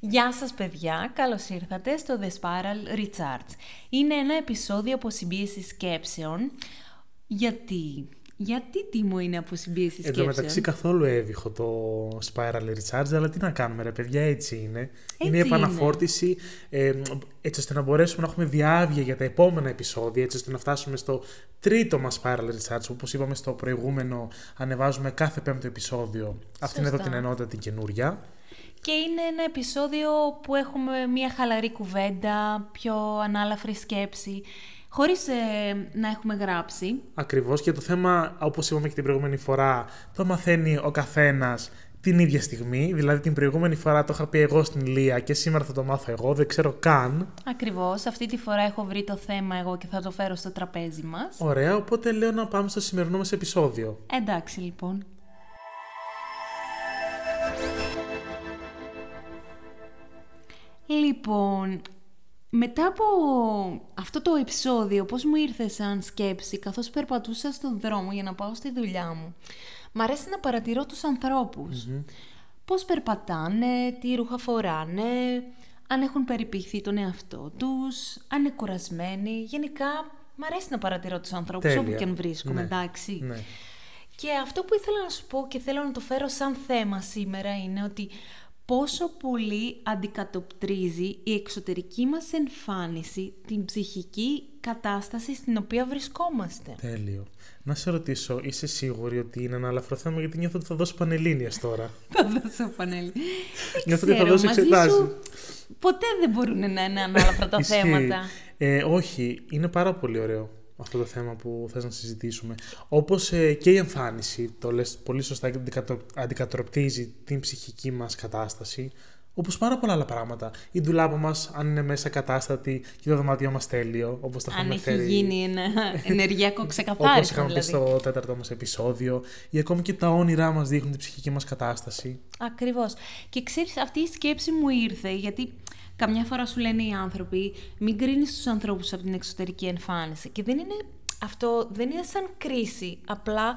Γεια σας παιδιά, καλώς ήρθατε στο The Spiral Recharge. Είναι ένα επεισόδιο αποσυμπίεσης σκέψεων, γιατί... Γιατί τι μου είναι αποσυμπίεσης σκέψεων. Εν τω μεταξύ καθόλου έβηχο το Spiral Recharge, αλλά τι να κάνουμε ρε παιδιά, έτσι είναι. είναι η επαναφόρτιση ε, έτσι ώστε να μπορέσουμε να έχουμε διάβια για τα επόμενα επεισόδια, έτσι ώστε να φτάσουμε στο τρίτο μας Spiral Recharge. Όπως είπαμε στο προηγούμενο, ανεβάζουμε κάθε πέμπτο επεισόδιο. Αυτή είναι εδώ την ενότητα την καινούρια και είναι ένα επεισόδιο που έχουμε μια χαλαρή κουβέντα, πιο ανάλαφρη σκέψη, χωρίς ε, να έχουμε γράψει. Ακριβώς και το θέμα, όπως είπαμε και την προηγούμενη φορά, το μαθαίνει ο καθένας την ίδια στιγμή. Δηλαδή την προηγούμενη φορά το είχα πει εγώ στην Λία και σήμερα θα το μάθω εγώ, δεν ξέρω καν. Ακριβώς, αυτή τη φορά έχω βρει το θέμα εγώ και θα το φέρω στο τραπέζι μας. Ωραία, οπότε λέω να πάμε στο σημερινό μας επεισόδιο. Εντάξει λοιπόν. Λοιπόν, μετά από αυτό το επεισόδιο, πώς μου ήρθε σαν σκέψη, καθώς περπατούσα στον δρόμο για να πάω στη δουλειά μου, μ' αρέσει να παρατηρώ τους ανθρώπους. Πώς περπατάνε, τι ρούχα φοράνε, αν έχουν περιποιηθεί τον εαυτό τους, αν είναι κουρασμένοι. Γενικά, μ' αρέσει να παρατηρώ τους ανθρώπους όπου και αν βρίσκομαι, ναι. εντάξει. Ναι. Και αυτό που ήθελα να σου πω και θέλω να το φέρω σαν θέμα σήμερα είναι ότι πόσο πολύ αντικατοπτρίζει η εξωτερική μας εμφάνιση την ψυχική κατάσταση στην οποία βρισκόμαστε. Τέλειο. Να σε ρωτήσω, είσαι σίγουρη ότι είναι ένα αλαφρό θέμα, γιατί νιώθω ότι θα δώσω πανελλήνιες τώρα. θα δώσω πανελλήνιες. νιώθω ότι θα δώσω εξετάσεις. Ποτέ δεν μπορούν να είναι ανάλαφρα τα θέματα. Ε, όχι, είναι πάρα πολύ ωραίο αυτό το θέμα που θες να συζητήσουμε. Όπως ε, και η εμφάνιση, το λες πολύ σωστά, αντικατροπτίζει την ψυχική μας κατάσταση, όπως πάρα πολλά άλλα πράγματα. Η δουλάπα μας, αν είναι μέσα κατάστατη και το δωμάτιο μας τέλειο, όπως το είχαμε φέρει... Αν έχει γίνει ένα ενεργειακό ξεκαθάρισμα. όπως είχαμε δηλαδή. πει στο τέταρτο μας επεισόδιο, ή ακόμη και τα όνειρά μας δείχνουν την ψυχική μας κατάσταση. Ακριβώς. Και ξέρεις, αυτή η σκέψη μου ήρθε, γιατί Καμιά φορά σου λένε οι άνθρωποι, μην κρίνεις τους ανθρώπους από την εξωτερική εμφάνιση. Και δεν είναι αυτό, δεν είναι σαν κρίση. Απλά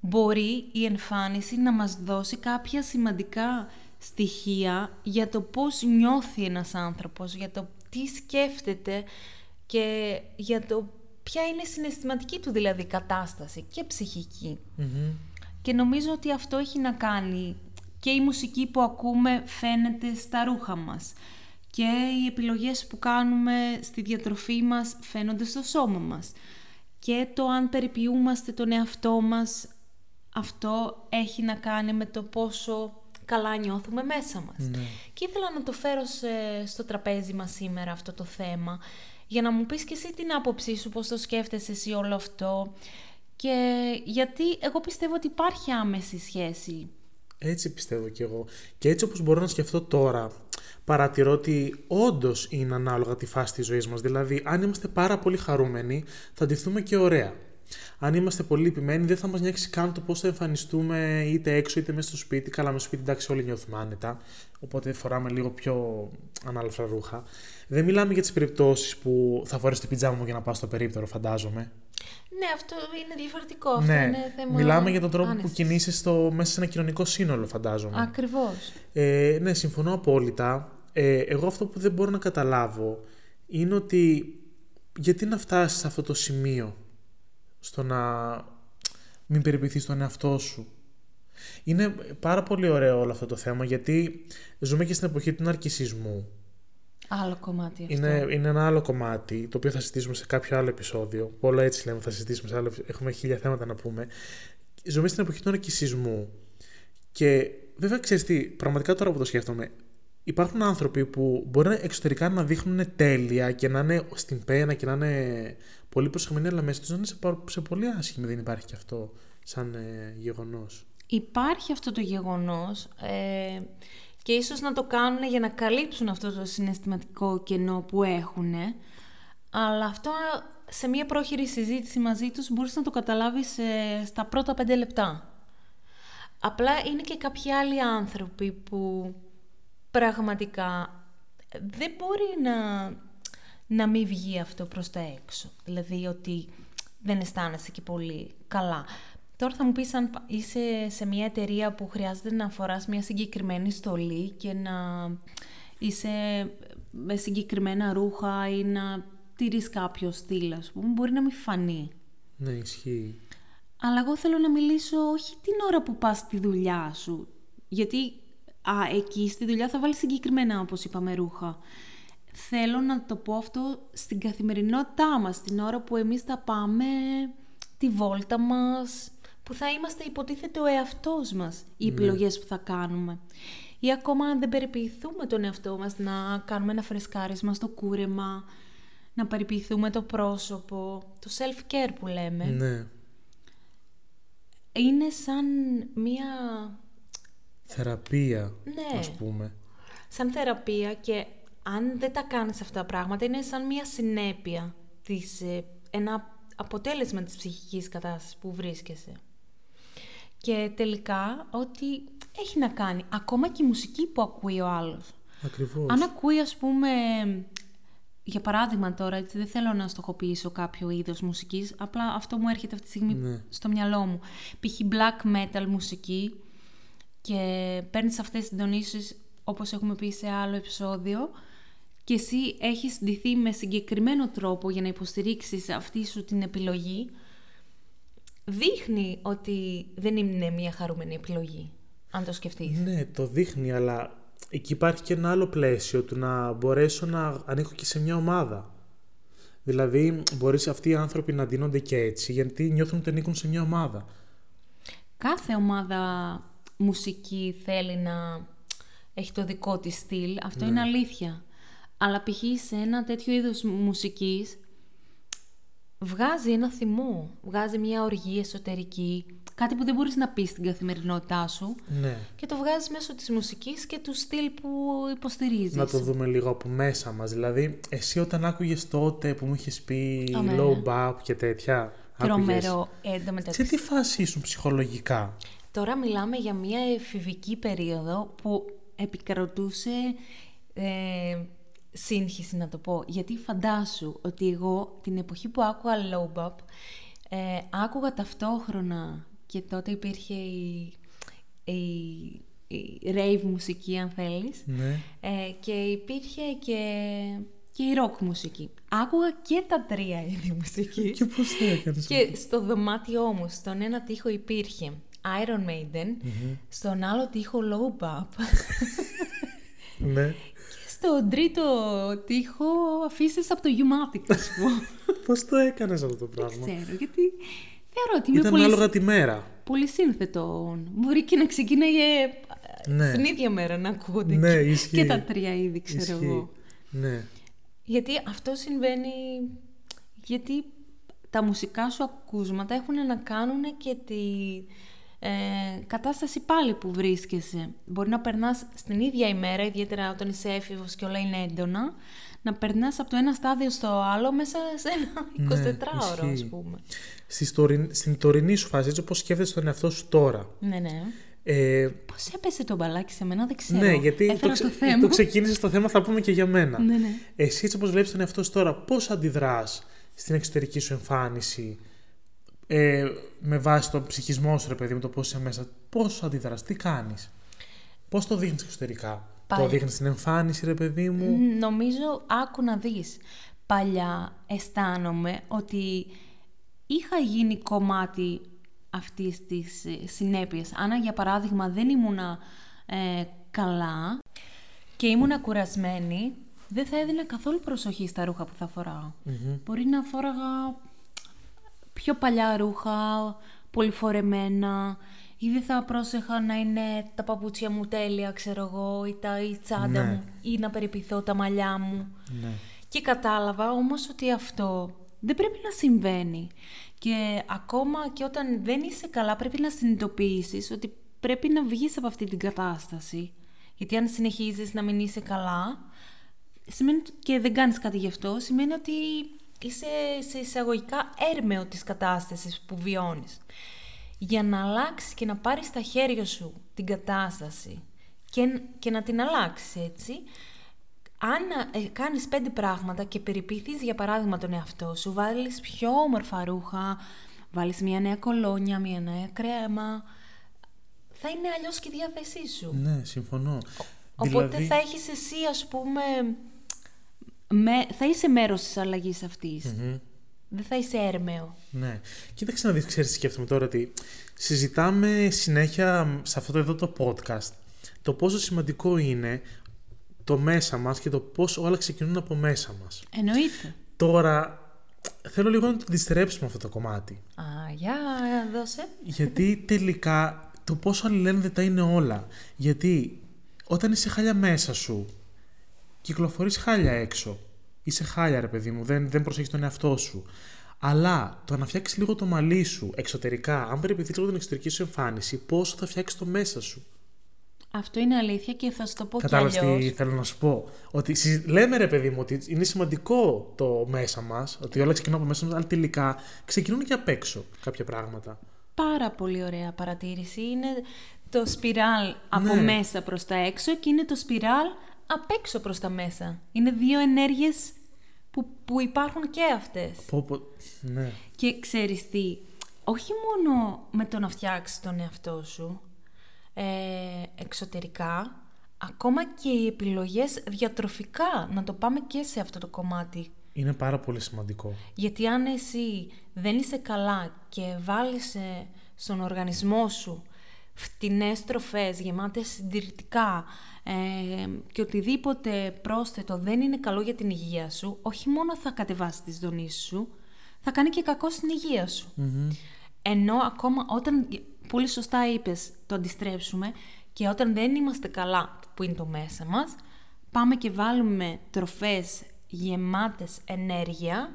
μπορεί η εμφάνιση να μας δώσει κάποια σημαντικά στοιχεία για το πώς νιώθει ένας άνθρωπος, για το τι σκέφτεται και για το ποια είναι η συναισθηματική του δηλαδή κατάσταση και ψυχικη Και νομίζω ότι αυτό έχει να κάνει και η μουσική που ακούμε φαίνεται στα ρούχα μας και οι επιλογές που κάνουμε στη διατροφή μας φαίνονται στο σώμα μας. Και το αν περιποιούμαστε τον εαυτό μας, αυτό έχει να κάνει με το πόσο καλά νιώθουμε μέσα μας. Ναι. Και ήθελα να το φέρω στο τραπέζι μας σήμερα αυτό το θέμα, για να μου πεις και εσύ την άποψή σου, πώς το σκέφτεσαι εσύ όλο αυτό και γιατί εγώ πιστεύω ότι υπάρχει άμεση σχέση. Έτσι πιστεύω κι εγώ. Και έτσι όπως μπορώ να σκεφτώ τώρα, παρατηρώ ότι όντως είναι ανάλογα τη φάση της ζωής μας. Δηλαδή, αν είμαστε πάρα πολύ χαρούμενοι, θα αντιθούμε και ωραία. Αν είμαστε πολύ λυπημένοι, δεν θα μας νοιάξει καν το πώς θα εμφανιστούμε είτε έξω είτε μέσα στο σπίτι. Καλά, με στο σπίτι εντάξει, όλοι νιώθουμε άνετα. Οπότε φοράμε λίγο πιο ανάλαφρα ρούχα. Δεν μιλάμε για τις περιπτώσεις που θα φορέσω την πιτζάμα μου για να πάω στο περίπτερο, φαντάζομαι. Ναι, αυτό είναι διαφορετικό. Αυτό ναι. είναι θέμα Μιλάμε για τον τρόπο που κινείσαι στο, μέσα σε ένα κοινωνικό σύνολο, φαντάζομαι. Ακριβώς. Ε, ναι, συμφωνώ απόλυτα. Ε, εγώ αυτό που δεν μπορώ να καταλάβω είναι ότι γιατί να φτάσεις σε αυτό το σημείο στο να μην περιποιηθείς τον εαυτό σου. Είναι πάρα πολύ ωραίο όλο αυτό το θέμα γιατί ζούμε και στην εποχή του ναρκισισμού. Άλλο κομμάτι αυτό. Είναι, είναι ένα άλλο κομμάτι το οποίο θα συζητήσουμε σε κάποιο άλλο επεισόδιο. Πολλά έτσι λέμε, θα συζητήσουμε σε άλλο, έχουμε χίλια θέματα να πούμε. Ζούμε στην εποχή του ναρκισισμού και βέβαια ξέρεις τι, πραγματικά τώρα που το σκέφτομαι, υπάρχουν άνθρωποι που μπορεί εξωτερικά να δείχνουν τέλεια και να είναι στην πένα και να είναι πολύ προσχεμένοι, αλλά μέσα τους να είναι σε, σε πολύ άσχημη. Δεν υπάρχει και αυτό σαν ε, γεγονός. Υπάρχει αυτό το γεγονός ε, και ίσως να το κάνουν για να καλύψουν αυτό το συναισθηματικό κενό που έχουν. Αλλά αυτό σε μια πρόχειρη συζήτηση μαζί τους μπορείς να το καταλάβεις ε, στα πρώτα πέντε λεπτά. Απλά είναι και κάποιοι άλλοι άνθρωποι που πραγματικά δεν μπορεί να, να μην βγει αυτό προς τα έξω. Δηλαδή ότι δεν αισθάνεσαι και πολύ καλά. Τώρα θα μου πεις αν είσαι σε μια εταιρεία που χρειάζεται να φοράς μια συγκεκριμένη στολή και να είσαι με συγκεκριμένα ρούχα ή να τηρείς κάποιο στυλ, ας πούμε, μπορεί να μην φανεί. Ναι, ισχύει. Αλλά εγώ θέλω να μιλήσω όχι την ώρα που πας στη δουλειά σου. Γιατί α, εκεί στη δουλειά θα βάλεις συγκεκριμένα, όπως είπαμε, ρούχα. Θέλω να το πω αυτό στην καθημερινότητά μας, την ώρα που εμείς θα πάμε τη βόλτα μας, που θα είμαστε υποτίθεται ο εαυτός μας, οι Ναι. επιλογές που θα κάνουμε. Ή ακόμα αν δεν περιποιηθούμε τον εαυτό μας, να κάνουμε ένα φρεσκάρισμα στο κούρεμα, να περιποιηθούμε το πρόσωπο, το self-care που λέμε. Ναι. Είναι σαν μία... Θεραπεία, Ναι. ας πούμε. σαν θεραπεία και αν δεν τα κάνεις αυτά τα πράγματα είναι σαν μία συνέπεια της, ε, ένα αποτέλεσμα της ψυχικής κατάστασης που βρίσκεσαι. Και τελικά ότι έχει να κάνει ακόμα και η μουσική που ακούει ο άλλος. Ακριβώς. Αν ακούει ας πούμε, για παράδειγμα τώρα, έτσι, δεν θέλω να στοχοποιήσω κάποιο είδος μουσικής, απλά αυτό μου έρχεται αυτή τη στιγμή Ναι. στο μυαλό μου. Π.χ. black metal μουσική και παίρνεις αυτές τις συντονίσεις όπως έχουμε πει σε άλλο επεισόδιο και εσύ έχεις ντυθεί με συγκεκριμένο τρόπο για να υποστηρίξεις αυτή σου την επιλογή, δείχνει ότι δεν είναι μια χαρούμενη επιλογή, αν το σκεφτείς. Ναι, το δείχνει, αλλά εκεί υπάρχει και ένα άλλο πλαίσιο του να μπορέσω να ανήκω και σε μια ομάδα. Δηλαδή, μπορείς αυτοί οι άνθρωποι να ντύνονται και έτσι, γιατί νιώθουν ότι ανήκουν σε μια ομάδα. Κάθε ομάδα μουσική θέλει να έχει το δικό της στυλ, αυτό Ναι. είναι αλήθεια. Αλλά π.χ. σε ένα τέτοιο είδος μουσικής βγάζει ένα θυμό, βγάζει μια οργή εσωτερική, κάτι που δεν μπορείς να πεις στην καθημερινότητά σου Ναι. και το βγάζεις μέσω της μουσικής και του στυλ που υποστηρίζεις. Να το δούμε λίγο από μέσα μας. Δηλαδή, εσύ όταν άκουγες τότε που μου είχες πει Α, ναι. low bap και τέτοια, Τρομερό. Ε, εν τω μεταξύ, Σε τι φάση ήσουν ψυχολογικά; Τώρα μιλάμε για μια εφηβική περίοδο που επικρατούσε ε, σύγχυση να το πω. Γιατί φαντάσου ότι εγώ την εποχή που άκουγα low bap ε, άκουγα ταυτόχρονα και τότε υπήρχε η, η, η rave μουσική αν θέλεις Ναι. ε, και υπήρχε και, και η rock μουσική. Άκουγα και τα τρία είδη μουσικής. Και πώς το έκανες. Και στο δωμάτιό μου, στον ένα τοίχο υπήρχε Iron Maiden, στον άλλο τοίχο Low Bap ναι. και στον τρίτο τοίχο αφήσεις από το Umatic, ας πούμε. Πώς το έκανες αυτό το πράγμα; Ξέρω, γιατί θεωρώ ότι είμαι Ήταν πολύ, άλογα τη μέρα. πολύ σύνθετο. Μπορεί και να ξεκίναγε Ναι. στην ίδια μέρα να ακούγονται Ναι, και, ισχύει. και τα τρία είδη, ξέρω Ισχύει. εγώ. Ναι. Γιατί αυτό συμβαίνει γιατί τα μουσικά σου ακούσματα έχουν να κάνουν και τη ε, κατάσταση πάλι που βρίσκεσαι. Μπορεί να περνάς στην ίδια ημέρα, ιδιαίτερα όταν είσαι έφηβος και όλα είναι έντονα, να περνάς από το ένα στάδιο στο άλλο μέσα σε ένα 24ωρο, Ναι, ας ισχύει. πούμε. Στη τωρι- στην τωρινή σου φάση, έτσι όπως σκέφτεσαι τον εαυτό σου τώρα. Ναι, ναι. Ε, Πώς έπεσε το μπαλάκι σε μένα, δεν ξέρω. ναι, γιατί το, Έφερα ξε- το θέμα. το ξεκίνησες το θέμα, θα πούμε και για μένα. Ναι, ναι. Εσύ έτσι όπως βλέπεις τον εαυτό σου τώρα, πώς αντιδράς στην εξωτερική σου εμφάνιση; Ε, με βάση τον ψυχισμό σου, ρε παιδί, με το πώς είσαι μέσα. Πώς αντιδράς, τι κάνεις, πώς το δείχνεις εξωτερικά; Πάλι. Το δείχνεις στην εμφάνιση, ρε παιδί μου; Νομίζω, άκου να δεις. Παλιά αισθάνομαι ότι είχα γίνει κομμάτι αυτής της ε, συνέπειας. Αν, για παράδειγμα, δεν ήμουνα ε, καλά και ήμουνα κουρασμένη, δεν θα έδινα καθόλου προσοχή στα ρούχα που θα φοράω. Μπορεί να φόραγα πιο παλιά ρούχα, πολυφορεμένα ή δεν θα πρόσεχα να είναι τα παπούτσια μου τέλεια, ξέρω εγώ, ή τα η τσάντα Ναι. μου, ή να περιποιηθώ τα μαλλιά μου. Ναι. Και κατάλαβα όμως ότι αυτό δεν πρέπει να συμβαίνει. Και ακόμα και όταν δεν είσαι καλά πρέπει να συνειδητοποιήσεις ότι πρέπει να βγεις από αυτή την κατάσταση. Γιατί αν συνεχίζεις να μην είσαι καλά σημαίνει, και δεν κάνεις κάτι γι' αυτό, σημαίνει ότι είσαι σε εισαγωγικά έρμεο της κατάστασης που βιώνεις. Για να αλλάξεις και να πάρεις στα χέρια σου την κατάσταση και, και να την αλλάξεις έτσι, αν ε, κάνεις πέντε πράγματα και περιποιηθείς για παράδειγμα τον εαυτό σου, βάλεις πιο όμορφα ρούχα, βάλεις μια νέα κολόνια, μια νέα κρέμα, θα είναι αλλιώς και η διάθεσή σου. Ναι, συμφωνώ. Οπότε Δηλαδή- θα έχεις εσύ, ας πούμε, με, θα είσαι μέρος της αλλαγής αυτής. Δεν θα είσαι έρμεο. Ναι. Κοίταξε να δεις, ξέρεις, σκέφτομαι τώρα ότι συζητάμε συνέχεια σε αυτό το εδώ το podcast το πόσο σημαντικό είναι το μέσα μας και το πώς όλα ξεκινούν από μέσα μας. Εννοείται. Τώρα, θέλω λίγο να το αντιστρέψουμε αυτό το κομμάτι. Α, για δώσε. Γιατί τελικά το πόσο αλληλένδετα είναι όλα. Γιατί όταν είσαι χάλια μέσα σου, κυκλοφορείς χάλια έξω. Είσαι χάλια ρε παιδί μου, δεν, δεν προσέχεις τον εαυτό σου. Αλλά το να φτιάξεις λίγο το μαλλί σου εξωτερικά, αν περιποιηθεί λίγο την εξωτερική σου εμφάνιση, πόσο θα φτιάξεις το μέσα σου; Αυτό είναι αλήθεια και θα σου το πω Κατάλαβες κι αλλιώς. τι θέλω να σου πω; Ότι συ- λέμε ρε παιδί μου ότι είναι σημαντικό το μέσα μας, ότι όλα ξεκινούν από μέσα μας, αλλά τελικά ξεκινούν και απ' έξω κάποια πράγματα. Πάρα πολύ ωραία παρατήρηση. Είναι το σπιράλ από Ναι. μέσα προς τα έξω και είναι το σπιράλ απ' έξω προς τα μέσα. Είναι δύο ενέργειες που, που υπάρχουν και αυτές. Πω, πω, ναι. Και ξέρεις τι, όχι μόνο με το να φτιάξεις τον εαυτό σου ε, εξωτερικά, ακόμα και οι επιλογές διατροφικά, να το πάμε και σε αυτό το κομμάτι. Είναι πάρα πολύ σημαντικό. Γιατί αν εσύ δεν είσαι καλά και βάλεις ε, στον οργανισμό σου φτηνές τροφές γεμάτες συντηρητικά ε, και οτιδήποτε πρόσθετο δεν είναι καλό για την υγεία σου, όχι μόνο θα κατεβάσεις τις δονήσεις σου, θα κάνει και κακό στην υγεία σου. Ενώ ακόμα όταν, πολύ σωστά είπες, το αντιστρέψουμε και όταν δεν είμαστε καλά που είναι το μέσα μας, πάμε και βάλουμε τροφές γεμάτες ενέργεια,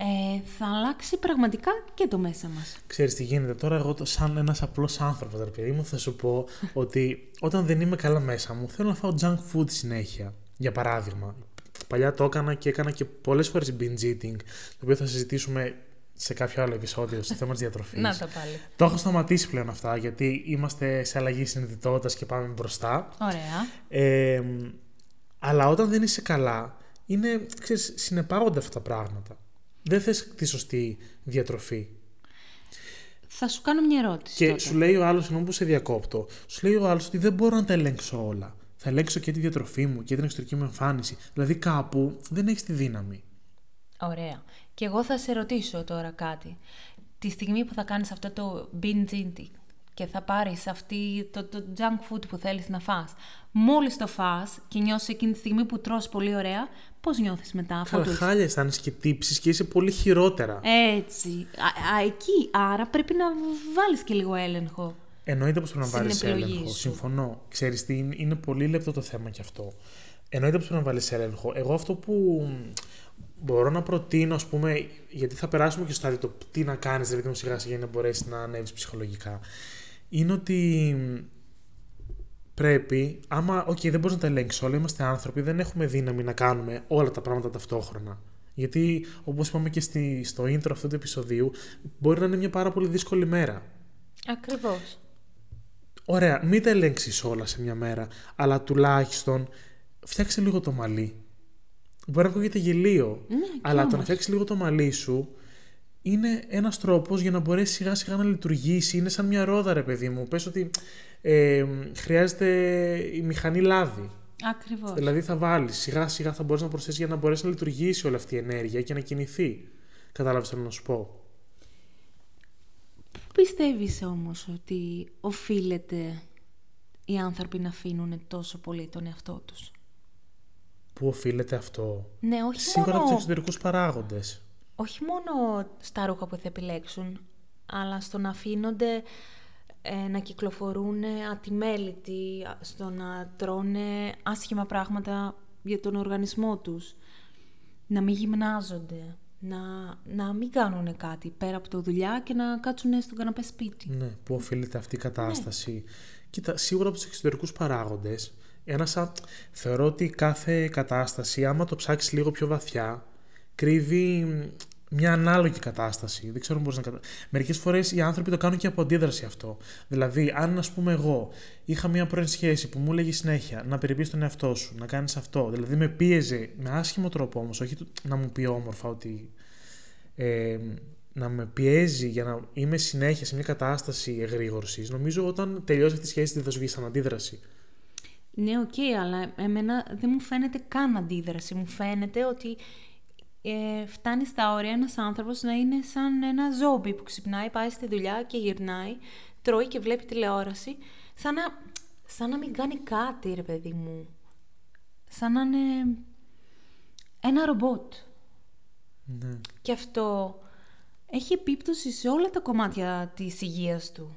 ε, θα αλλάξει πραγματικά και το μέσα μας. Ξέρεις τι γίνεται τώρα, εγώ το- σαν ένας απλός άνθρωπος, ρε παιδί μου, θα σου πω ότι όταν δεν είμαι καλά μέσα μου, θέλω να φάω junk food συνέχεια. Για παράδειγμα, παλιά το έκανα και έκανα και πολλές φορές binge eating, το οποίο θα συζητήσουμε σε κάποιο άλλο επεισόδιο στο θέμα της διατροφής. Να τα πάλι. Το έχω σταματήσει πλέον αυτά, γιατί είμαστε σε αλλαγή συνειδητότητας και πάμε μπροστά. Ωραία. Ε, αλλά όταν δεν είσαι καλά, είναι, ξέρεις, συνεπάγονται αυτά τα πράγματα. Δεν θες τη σωστή διατροφή. Θα σου κάνω μια ερώτηση Και τότε. σου λέει ο άλλος, ενώ που σε διακόπτω, σου λέει ο άλλος ότι δεν μπορώ να τα ελέγξω όλα. Θα ελέγξω και τη διατροφή μου και την εξωτερική μου εμφάνιση. Δηλαδή κάπου δεν έχεις τη δύναμη. Ωραία. Και εγώ θα σε ρωτήσω τώρα κάτι. Τη στιγμή που θα κάνεις αυτό το binge eating και θα πάρεις αυτή το, το junk food που θέλεις να φας, μόλις το φας και νιώσεις εκείνη τη στιγμή που τρως πολύ ωραία, πώς νιώθεις μετά αφού Καλά, το έχεις; χάλια αισθάνεσαι και τύψεις και είσαι πολύ χειρότερα. Έτσι. Α, α, εκεί. Άρα πρέπει να βάλεις και λίγο έλεγχο. Εννοείται πως πρέπει να Στην βάλεις επιλογή έλεγχο. σου. Συμφωνώ. Ξέρεις τι, είναι, είναι πολύ λεπτό το θέμα κι αυτό. Εννοείται πως πρέπει να βάλεις έλεγχο. Εγώ αυτό που μπορώ να προτείνω, ας πούμε, γιατί θα περάσουμε και στο στάδιο το τι να κάνεις, δηλαδή σιγά σιγά για να μπορέσεις να ανέβεις ψυχολογικά, είναι ότι πρέπει, άμα, οκ, δεν μπορείς να τα ελέγξεις όλα, είμαστε άνθρωποι, δεν έχουμε δύναμη να κάνουμε όλα τα πράγματα ταυτόχρονα. Γιατί, όπως είπαμε και στη, στο intro αυτού του επεισοδίου, μπορεί να είναι μια πάρα πολύ δύσκολη μέρα. Ακριβώς. Ωραία, μην τα ελέγξεις όλα σε μια μέρα, αλλά τουλάχιστον φτιάξε λίγο το μαλλί. Μπορεί να ακούγεται γελοίο, Ναι, κι αλλά το να όμως. φτιάξεις λίγο το μαλλί σου είναι ένας τρόπος για να μπορέσει σιγά σιγά να λειτουργήσει. Είναι σαν μια ρόδα, ρε παιδί μου. Πες ότι ε, χρειάζεται η μηχανή λάδι. Ακριβώς. Δηλαδή θα βάλεις, σιγά σιγά θα μπορείς να προσθέσεις για να μπορέσει να λειτουργήσει όλη αυτή η ενέργεια και να κινηθεί. Κατάλαβες τι θέλω να σου πω; Πού πιστεύεις όμως ότι οφείλεται οι άνθρωποι να αφήνουν τόσο πολύ τον εαυτό τους; Πού οφείλεται αυτό; Ναι, όχι Σίγουρα από μόνο... του εξωτερικούς παράγοντες. Όχι μόνο στα ρούχα που θα επιλέξουν, αλλά στο να αφήνονται ε, να κυκλοφορούν ατιμέλητοι, α- στο να τρώνε άσχημα πράγματα για τον οργανισμό τους, να μην γυμνάζονται, να, να μην κάνουν κάτι πέρα από το δουλειά και να κάτσουν στον καναπέ σπίτι. Ναι, πού οφείλεται αυτή η κατάσταση. Κοίτα, σίγουρα από τους εξωτερικούς παράγοντες, ένα σαν... θεωρώ ότι κάθε κατάσταση, άμα το ψάξεις λίγο πιο βαθιά, κρύβει μια ανάλογη κατάσταση. Δεν ξέρω αν μπορείς να κατα... Μερικές φορές οι άνθρωποι το κάνουν και από αντίδραση αυτό. Δηλαδή, αν ας πούμε εγώ είχα μια πρώην σχέση που μου έλεγε συνέχεια να περιποιείσαι τον εαυτό σου, να κάνεις αυτό. Δηλαδή, με πίεζε με άσχημο τρόπο όμως, όχι του- να μου πει όμορφα ότι. Ε, να με πιέζει για να είμαι συνέχεια σε μια κατάσταση εγρήγορσης, νομίζω όταν τελειώσει αυτή η σχέση θα σου βγει σαν αντίδραση. Ναι, οκ, αλλά εμένα δεν μου φαίνεται καν αντίδραση. Μου φαίνεται ότι ε, φτάνει στα όρια ένας άνθρωπος να είναι σαν ένα ζόμπι που ξυπνάει, πάει στη δουλειά και γυρνάει, τρώει και βλέπει τηλεόραση, σαν να, σαν να μην κάνει κάτι, ρε παιδί μου. Σαν να είναι ένα ρομπότ. Ναι. Και αυτό έχει επίπτωση σε όλα τα κομμάτια της υγείας του.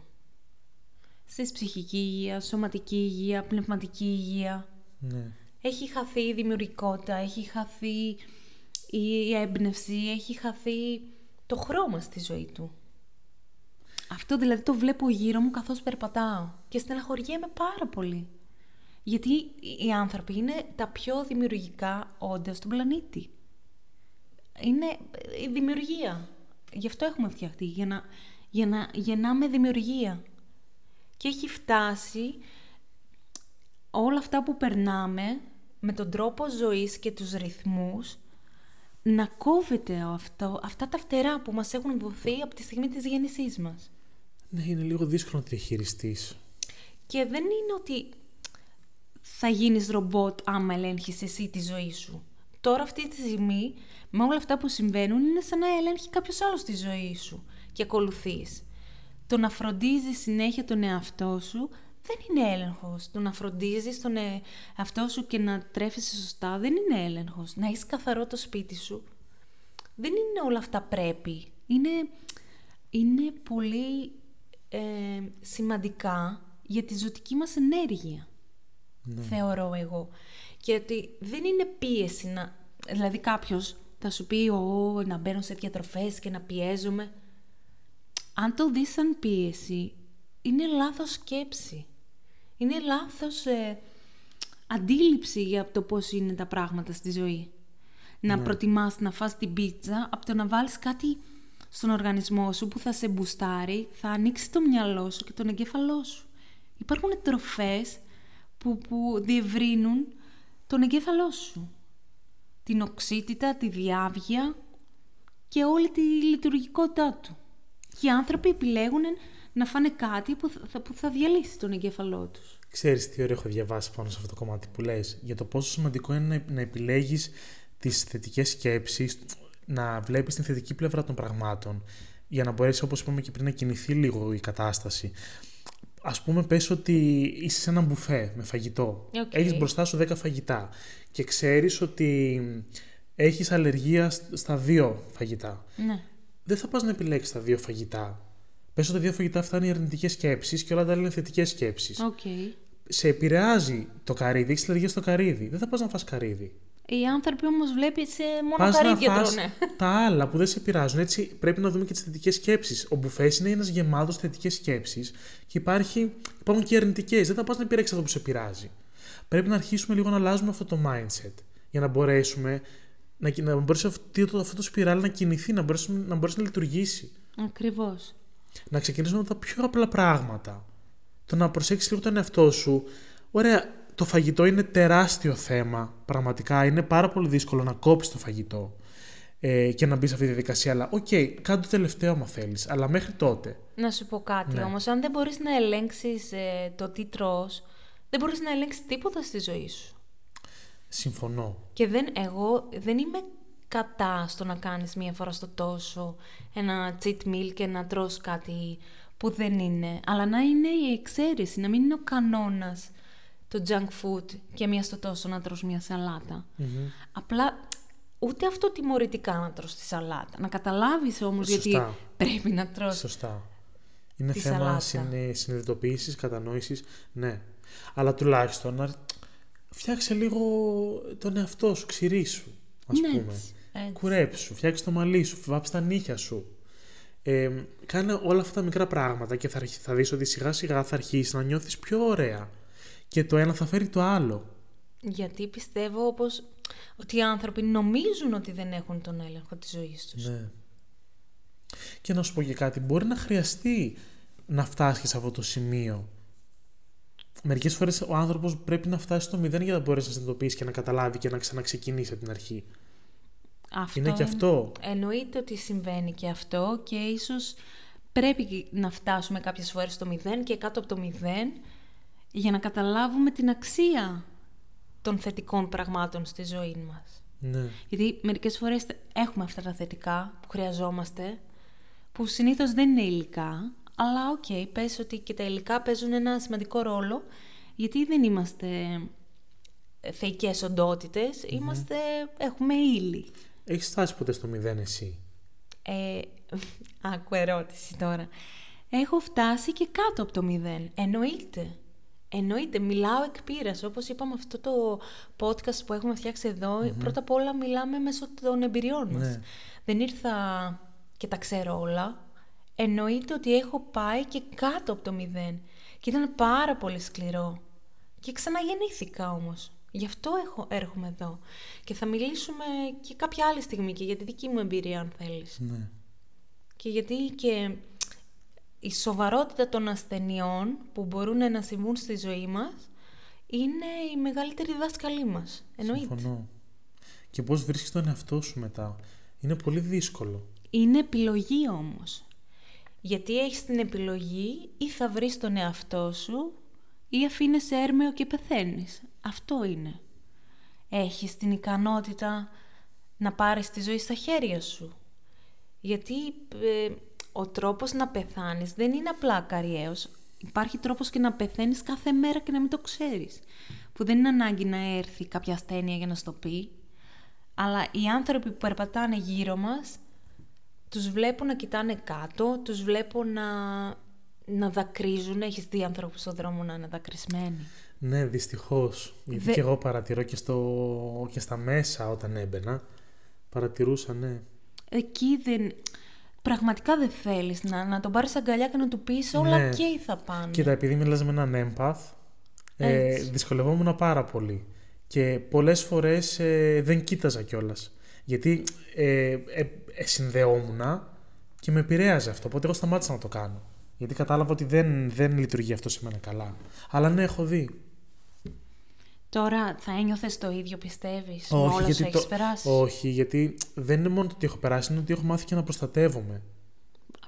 Στη ψυχική υγεία, σωματική υγεία, πνευματική υγεία. Ναι. Έχει χαθεί η δημιουργικότητα, έχει χαθεί η έμπνευση, έχει χαθεί το χρώμα στη ζωή του. Αυτό δηλαδή το βλέπω γύρω μου καθώς περπατάω και στεναχωριέμαι πάρα πολύ. Γιατί οι άνθρωποι είναι τα πιο δημιουργικά όντα στον πλανήτη. Είναι η δημιουργία. Γι' αυτό έχουμε φτιαχτεί, για να, για να γεννάμε δημιουργία. Και έχει φτάσει όλα αυτά που περνάμε με τον τρόπο ζωής και τους ρυθμούς να κόβεται αυτό, αυτά τα φτερά που μας έχουν δοθεί από τη στιγμή της γέννησής μας. Ναι, είναι λίγο δύσκολο να τη διαχειριστείς. Και δεν είναι ότι θα γίνεις ρομπότ άμα ελέγχεις εσύ τη ζωή σου. Τώρα αυτή τη στιγμή, με όλα αυτά που συμβαίνουν, είναι σαν να ελέγχει κάποιος άλλος τη ζωή σου και ακολουθείς. Το να φροντίζεις συνέχεια τον εαυτό σου δεν είναι έλεγχος. Το να φροντίζεις τον εαυτό σου και να τρέφεσαι σωστά δεν είναι έλεγχος. Να είσαι καθαρό το σπίτι σου δεν είναι όλα αυτά πρέπει. Είναι, είναι πολύ ε, σημαντικά για τη ζωτική μας ενέργεια. Ναι. Θεωρώ εγώ. Και ότι δεν είναι πίεση να... Δηλαδή κάποιος θα σου πει «Ω, να μπαίνω σε διατροφές και να πιέζομαι». Αν το δεις σαν πίεση, είναι λάθος σκέψη. Είναι λάθος ε, αντίληψη για το πώς είναι τα πράγματα στη ζωή. Να Ναι. προτιμάς να φας την πίτσα από το να βάλεις κάτι στον οργανισμό σου που θα σε μπουστάρει, θα ανοίξει το μυαλό σου και τον εγκέφαλό σου. Υπάρχουν τροφές που, που διευρύνουν τον εγκέφαλό σου. Την οξύτητα, τη διάβγεια και όλη τη λειτουργικότητά του. Και οι άνθρωποι επιλέγουν να φάνε κάτι που θα, που θα διαλύσει τον εγκέφαλό τους. Ξέρεις τι ωραίο έχω διαβάσει πάνω σε αυτό το κομμάτι που λες; Για το πόσο σημαντικό είναι να, να επιλέγεις τις θετικές σκέψεις, να βλέπεις την θετική πλευρά των πραγμάτων, για να μπορέσει, όπως είπαμε και πριν, να κινηθεί λίγο η κατάσταση. Ας πούμε, πες ότι είσαι σε ένα μπουφέ με φαγητό. Οκ. Έχεις μπροστά σου 10 φαγητά και ξέρεις ότι έχεις αλλεργία σ- στα δύο φαγητά. Ναι. Δεν θα πας να επιλέξεις τα δύο φαγητά. Πες ότι τα δύο φαγητά αυτά είναι οι αρνητικές σκέψεις και όλα τα άλλα είναι θετικές σκέψεις Οκ. σε επηρεάζει το καρύδι, έχεις αλλεργία στο καρύδι. Δεν θα πας να φας καρύδι. Οι άνθρωποι όμως βλέπεις σε μόνο Πας να καρύδια φας τρώνε. τα άλλα που δεν σε επηρεάζουν. Έτσι πρέπει να δούμε και τις θετικές σκέψεις. Ο μπουφές είναι ένας γεμάτος θετικές σκέψεις και υπάρχει, υπάρχουν και αρνητικές. Δεν θα πας να επιλέξεις αυτό που σε πειράζει. Πρέπει να αρχίσουμε λίγο να αλλάζουμε αυτό το mindset για να μπορέσουμε να, να μπορέσει αυτό, το- αυτό το σπιράλι να κινηθεί, να μπορέσει, να μπορέσει να λειτουργήσει. Ακριβώς. Να ξεκινήσουμε με τα πιο απλά πράγματα. Το να προσέξεις λίγο τον εαυτό σου. Ωραία, το φαγητό είναι τεράστιο θέμα. Πραγματικά είναι πάρα πολύ δύσκολο να κόψεις το φαγητό ε, και να μπεις σε αυτή τη διαδικασία. Αλλά, οκ, κάνε το τελευταίο άμα θέλεις. Αλλά μέχρι τότε. Να σου πω κάτι Ναι. όμως, αν δεν μπορείς να ελέγξεις ε, το τι τρως, δεν μπορείς να ελέγξεις τίποτα στη ζωή σου. Συμφωνώ. Και δεν, εγώ δεν είμαι κατά στο να κάνεις μία φορά στο τόσο ένα cheat meal και να τρως κάτι που δεν είναι. Αλλά να είναι η εξαίρεση, να μην είναι ο κανόνας το junk food και μία στο τόσο να τρως μία σαλάτα. Απλά ούτε αυτό τιμωρητικά να τρως τη σαλάτα. Να καταλάβεις όμως γιατί Σωστά. πρέπει να τρως. Σωστά. Είναι Τη θέμα σαλάτα. συνε, συνειδητοποίησης, κατανόησης. Ναι. Αλλά τουλάχιστον να φτιάξε λίγο τον εαυτό σου, ξηρίσου, ας Ναι, πούμε. έτσι, έτσι. Κουρέψου, φτιάξε το μαλλί σου, βάψε τα νύχια σου. Ε, κάνε όλα αυτά τα μικρά πράγματα και θα, αρχι- θα δεις ότι σιγά σιγά θα αρχίσεις να νιώθεις πιο ωραία. Και το ένα θα φέρει το άλλο. Γιατί πιστεύω όπως ότι οι άνθρωποι νομίζουν ότι δεν έχουν τον έλεγχο της ζωής τους. Ναι. Και να σου πω και κάτι, μπορεί να χρειαστεί να φτάσεις σε αυτό το σημείο. Μερικές φορές ο άνθρωπος πρέπει να φτάσει στο μηδέν για να μπορέσει να συνειδητοποιήσει και να καταλάβει και να ξαναξεκινήσει από την αρχή. Αυτό είναι και αυτό. Εννοείται ότι συμβαίνει και αυτό και ίσως πρέπει να φτάσουμε κάποιες φορές στο μηδέν και κάτω από το μηδέν για να καταλάβουμε την αξία των θετικών πραγμάτων στη ζωή μας. Ναι. Γιατί μερικές φορές έχουμε αυτά τα θετικά που χρειαζόμαστε, που συνήθως δεν είναι υλικά, αλλά OK, okay, πες ότι και τα υλικά παίζουν ένα σημαντικό ρόλο, γιατί δεν είμαστε θεϊκές είμαστε, έχουμε ύλη. Έχεις φτάσει ποτέ στο μηδέν εσύ; Ε, άκου ερώτηση τώρα. Έχω φτάσει και κάτω από το μηδέν. Εννοείται. Εννοείται, μιλάω εκ πείρας. Όπως είπαμε αυτό το podcast που έχουμε φτιάξει πρώτα απ' όλα μιλάμε μέσω των εμπειριών μας. Ναι. Δεν ήρθα και τα ξέρω όλα. Εννοείται ότι έχω πάει και κάτω από το μηδέν. Και ήταν πάρα πολύ σκληρό. Και ξαναγεννήθηκα όμως. Γι' αυτό έχω, έρχομαι εδώ. Και θα μιλήσουμε και κάποια άλλη στιγμή και για τη δική μου εμπειρία, αν θέλεις. Ναι. Και γιατί και η σοβαρότητα των ασθενειών που μπορούν να συμβούν στη ζωή μας είναι η μεγαλύτερη δάσκαλή μας. Εννοείται. Συμφωνώ. Και πώς βρίσκεις τον εαυτό σου μετά; Είναι πολύ δύσκολο. Είναι επιλογή όμως. Γιατί έχεις την επιλογή ή θα βρεις τον εαυτό σου ή αφήνεσαι έρμεο και πεθαίνεις. Αυτό είναι. Έχεις την ικανότητα να πάρεις τη ζωή στα χέρια σου. Γιατί ε, ο τρόπος να πεθάνεις δεν είναι απλά ακαριαίος. Υπάρχει τρόπος και να πεθαίνεις κάθε μέρα και να μην το ξέρεις. Που δεν είναι ανάγκη να έρθει κάποια ασθένεια για να στο πει. Αλλά οι άνθρωποι που περπατάνε γύρω μας τους βλέπω να κοιτάνε κάτω, τους βλέπω να, να δακρύζουν. Έχεις δει ανθρώπους στον δρόμο να είναι δακρυσμένοι; Ναι, δυστυχώς. Γιατί και εγώ παρατηρώ και, στο... και στα μέσα όταν έμπαινα. Παρατηρούσα, ναι. Εκεί δεν... Πραγματικά δεν θέλεις να, να τον πάρεις αγκαλιά και να του πεις όλα ναι. και θα πάνε. Κοίτα, επειδή μιλάς με έναν έμπαθ, ε, δυσκολευόμουν πάρα πολύ. Και πολλές φορές ε, δεν κοίταζα κιόλας. Γιατί ε, ε, ε, συνδεόμουν και με επηρέαζε αυτό. Οπότε εγώ σταμάτησα να το κάνω. Γιατί κατάλαβα ότι δεν, δεν λειτουργεί αυτό σε μένα καλά. Αλλά ναι, έχω δει. Τώρα θα ένιωθες το ίδιο, πιστεύεις, με όλα γιατί το... περάσει; Όχι, γιατί δεν είναι μόνο το ότι έχω περάσει, είναι ότι έχω μάθει και να προστατεύομαι.